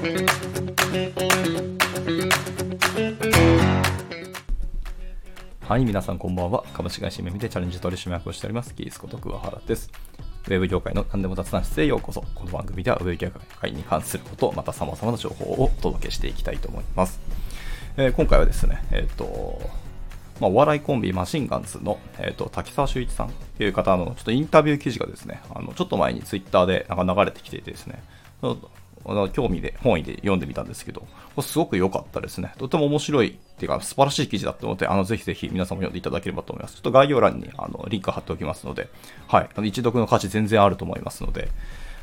はい、皆さんこんばんは。株式会社めみでチャレンジ取締役をしております、キースこと桑原です。ウェブ業界の何でも雑談室へようこそ。この番組ではウェブ業界に関すること、また様々な情報をお届けしていきたいと思います。えー、今回はですね、えっ、ー、と、まあ、お笑いコンビマシンガンズの、えーと、滝沢秀一さんという方のちょっとインタビュー記事がですね、あのちょっと前にツイッターでなんか流れてきていてですね、興味で本意で読んでみたんですけど、すごく良かったですね。とても面白いっていうか素晴らしい記事だったので、あのぜひぜひ皆さんも読んでいただければと思います。ちょっと概要欄にあのリンク貼っておきますので、はい、あの一読の価値全然あると思いますので、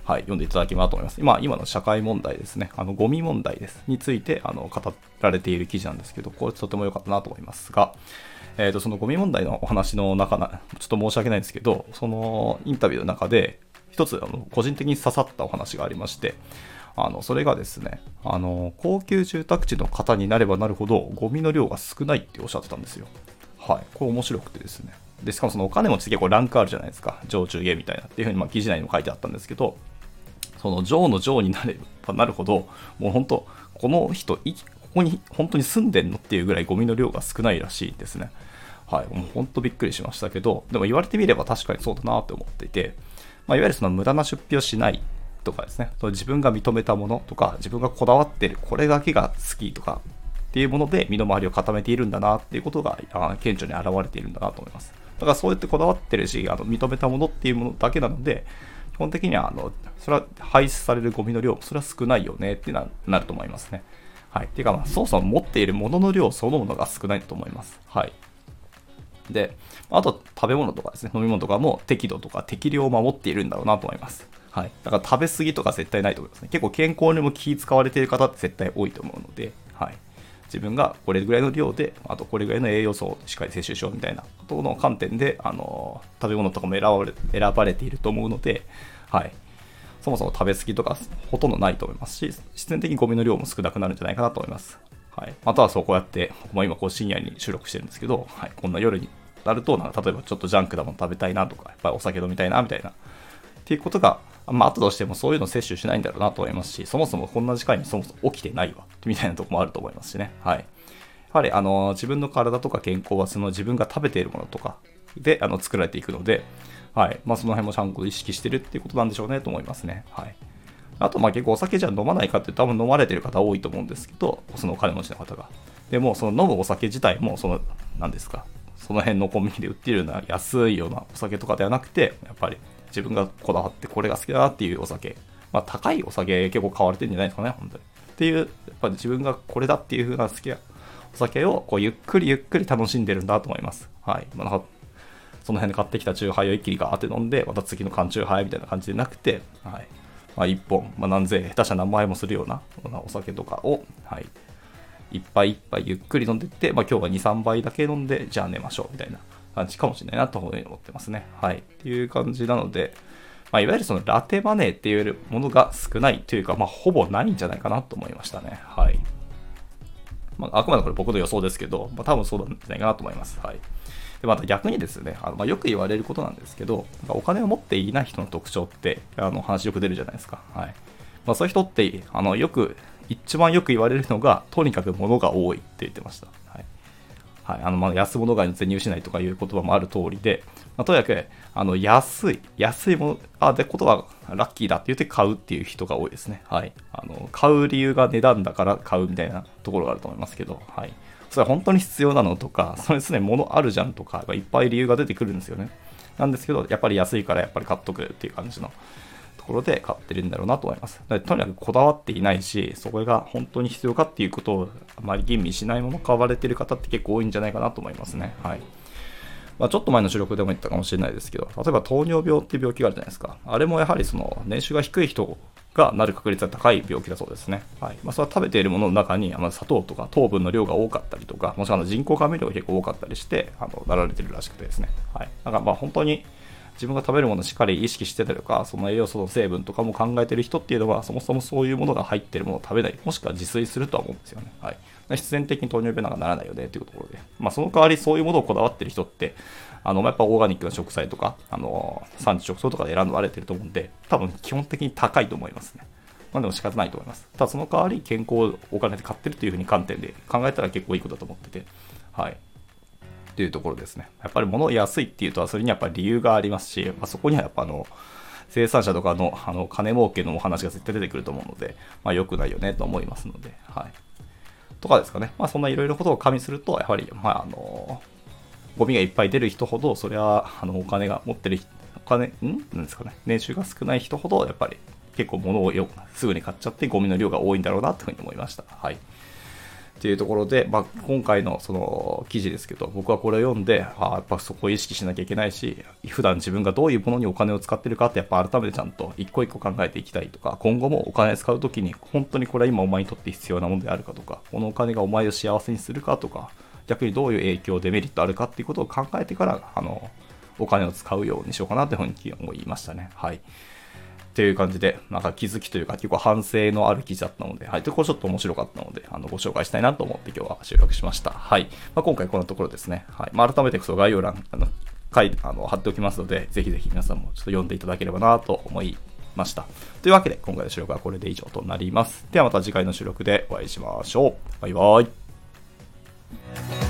はい、読んでいただければと思います。今、今の社会問題ですね、あのゴミ問題ですについてあの語られている記事なんですけど、これとても良かったなと思いますが、えー、とそのゴミ問題のお話の中な、ちょっと申し訳ないんですけど、そのインタビューの中で、一つあの個人的に刺さったお話がありまして、あのそれがですねあの高級住宅地の方になればなるほどゴミの量が少ないっておっしゃってたんですよ。はい。これ面白くてですね。でしかもそのお金持ちって結構ランクあるじゃないですか。上中下みたいなっていうふうにまあ記事内にも書いてあったんですけどその上の上になればなるほどもう本当この人ここに本当に住んでんのっていうぐらいゴミの量が少ないらしいですね。はい、もう本当びっくりしましたけど、でも言われてみれば確かにそうだなって思っていて、まあ、いわゆるその無駄な出費をしないとかですね、自分が認めたものとか、自分がこだわってる、これだけが好きとかっていうもので身の回りを固めているんだなっていうことが顕著に現れているんだなと思います。だからそうやってこだわってるし、あの認めたものっていうものだけなので、基本的にはあのそれは排出されるゴミの量、それは少ないよねってなると思いますね。はい。ていうか、まあ、そもそも持っているものの量そのものが少ないと思います。はい。で、あと食べ物とかですね、飲み物とかも適度とか適量を守っているんだろうなと思います。はい。だから食べ過ぎとか絶対ないと思いますね。結構健康にも気使われている方って絶対多いと思うので、はい。自分がこれぐらいの量で、あとこれぐらいの栄養素をしっかり摂取しようみたいなことの観点で、あの、食べ物とかも選ばれ選ばれていると思うので、はい。そもそも食べ過ぎとかほとんどないと思いますし、必然的にゴミの量も少なくなるんじゃないかなと思います。はい。あとはそうこうやって、僕も今こう深夜に収録してるんですけど、はい。こんな夜になると、なんか例えばちょっとジャンクなもの食べたいなとか、やっぱりお酒飲みたいなみたいな、っていうことがまあ、後としてもそういうの摂取しないんだろうなと思いますし、そもそもこんな時間にそもそも起きてないわ、みたいなとこもあると思いますしね。はい。やはり、あの、自分の体とか健康は、その自分が食べているものとかで、あの、作られていくので、はい。まあ、その辺もちゃんと意識してるっていうことなんでしょうね、と思いますね。はい。あと、まあ、結構お酒じゃ飲まないかって多分飲まれてる方多いと思うんですけど、そのお金持ちの方が。でも、その飲むお酒自体も、その、何ですか、その辺のコンビニで売ってるような安いようなお酒とかではなくて、やっぱり自分がこだわってこれが好きだなっていうお酒。まあ、高いお酒結構買われてるんじゃないですかね、本当に。っていう、やっぱり自分がこれだっていう風な好きなお酒をこうゆっくりゆっくり楽しんでるんだと思います。はい。まあ、なんかその辺で買ってきたチューハイを一気にガーって飲んで、また次の缶チューハイみたいな感じでなくて、はい。まあ、1本、まあ、何千、下手したら何万円もするようなお酒とかを、はい。一杯一杯ゆっくり飲んでって、まあ、今日は2、3杯だけ飲んで、じゃあ寝ましょうみたいな感じかもしれないなと思ってますね。はい。っていう感じなので、まあ、いわゆるそのラテマネーっていうものが少ないというか、まあ、ほぼないんじゃないかなと思いましたね。はい。まあ、あくまでこれ僕の予想ですけど、まあ、多分そうなんじゃないかなと思います。はい。で、また逆にですね、あのまあ、よく言われることなんですけど、お金を持っていない人の特徴って、あの話よく出るじゃないですか。はい。まあ、そういう人って、あのよく、一番よく言われるのが、とにかく物が多いって言ってました。はい。はい、あのまあ安物買いの銭失いとかいう言葉もある通りで、まあ、とにかくあの安い、安いもの、あ、でことはラッキーだって言って買うっていう人が多いですね。はい。あの買う理由が値段だから買うみたいなところがあると思いますけど、はい。それは本当に必要なのとか、それすでに物あるじゃんとか、いっぱい理由が出てくるんですよね。なんですけど、やっぱり安いからやっぱり買っとくっていう感じのころで買ってるんだろうなと思います。とにかくこだわっていないし、そこが本当に必要かっていうことをあまり吟味しないもの買われてる方って結構多いんじゃないかなと思いますね。はい。まあ、ちょっと前の収録でも言ったかもしれないですけど、例えば糖尿病っていう病気があるじゃないですか。あれもやはりその年収が低い人がなる確率が高い病気だそうですね。はいまあ、それは食べているものの中に、まあ、砂糖とか糖分の量が多かったりとか、もしくは人工甘味料が結構多かったりして、あのなられてるらしくてですね。はい、だからまあ本当に自分が食べるものをしっかり意識してたりとか、その栄養素の成分とかも考えてる人っていうのは、そもそもそういうものが入ってるものを食べない、もしくは自炊するとは思うんですよね。はい。必然的に糖尿病なんかならないよねっていうところで。まあ、その代わりそういうものをこだわってる人って、あの、やっぱオーガニックな食材とか、あの、産地直送とかで選ばれてると思うんで、多分基本的に高いと思いますね。まあでも仕方ないと思います。ただその代わり健康をお金で買ってるというふうに観点で考えたら結構いいことだと思ってて、はい。っていうところですね。やっぱり物安いっていうとは、それにやっぱり理由がありますし、まあ、そこにはやっぱあの、生産者とかのあの金儲けのお話が絶対出てくると思うので、まあ良くないよねと思いますので、はい。とかですかね。まあそんないろいろことを加味すると、やはり、まああの、ゴミがいっぱい出る人ほど、それは、あの、お金が持ってる、お金、ん？なんですかね。年収が少ない人ほど、やっぱり結構物をよすぐに買っちゃってゴミの量が多いんだろうなというふうに思いました。はい。っていうところで、まあ、今回のその記事ですけど、僕はこれを読んで、あやっぱそこを意識しなきゃいけないし、普段自分がどういうものにお金を使ってるかって、やっぱ改めてちゃんと一個一個考えていきたいとか、今後もお金使うときに、本当にこれは今お前にとって必要なものであるかとか、このお金がお前を幸せにするかとか、逆にどういう影響、デメリットあるかっていうことを考えてから、あの、お金を使うようにしようかなというふうに思いましたね。はい。っていう感じで、なんか気づきというか結構反省のある記事だったので、はい。で、これちょっと面白かったので、あの、ご紹介したいなと思って今日は収録しました。はい。まあ、今回このところですね。はい。まあ、改めてその概要欄、あの、書いあの貼っておきますので、ぜひぜひ皆さんもちょっと読んでいただければなと思いました。というわけで、今回の収録はこれで以上となります。ではまた次回の収録でお会いしましょう。バイバイ。